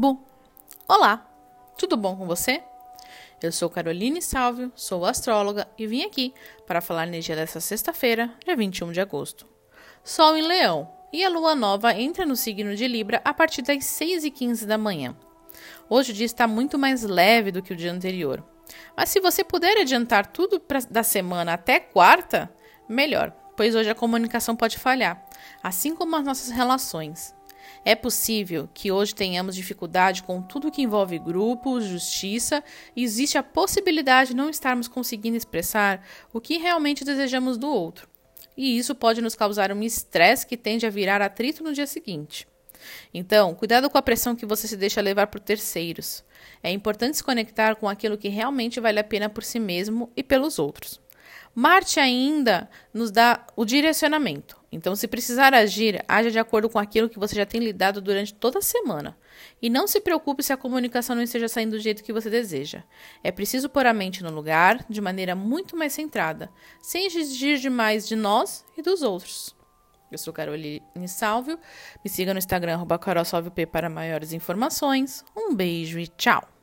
Bu. Olá, tudo bom com você? Eu sou Caroline Salvio, sou astróloga e vim aqui para falar no dia dessa sexta-feira, dia 21 de agosto. Sol em Leão e a lua nova entra no signo de Libra a partir das 6 e 15 da manhã. Hoje o dia está muito mais leve do que o dia anterior. Mas se você puder adiantar tudo pra, da semana até quarta, melhor, pois hoje a comunicação pode falhar, assim como as nossas relações. É possível que hoje tenhamos dificuldade com tudo que envolve grupos, justiça, e existe a possibilidade de não estarmos conseguindo expressar o que realmente desejamos do outro. E isso pode nos causar um estresse que tende a virar atrito no dia seguinte. Então, cuidado com a pressão que você se deixa levar por terceiros. É importante se conectar com aquilo que realmente vale a pena por si mesmo e pelos outros. Marte ainda nos dá o direcionamento. Então, se precisar agir, haja de acordo com aquilo que você já tem lidado durante toda a semana. E não se preocupe se a comunicação não esteja saindo do jeito que você deseja. É preciso pôr a mente no lugar, de maneira muito mais centrada, sem exigir demais de nós e dos outros. Eu sou Caroline Salvio. Me siga no Instagram, arroba para maiores informações. Um beijo e tchau!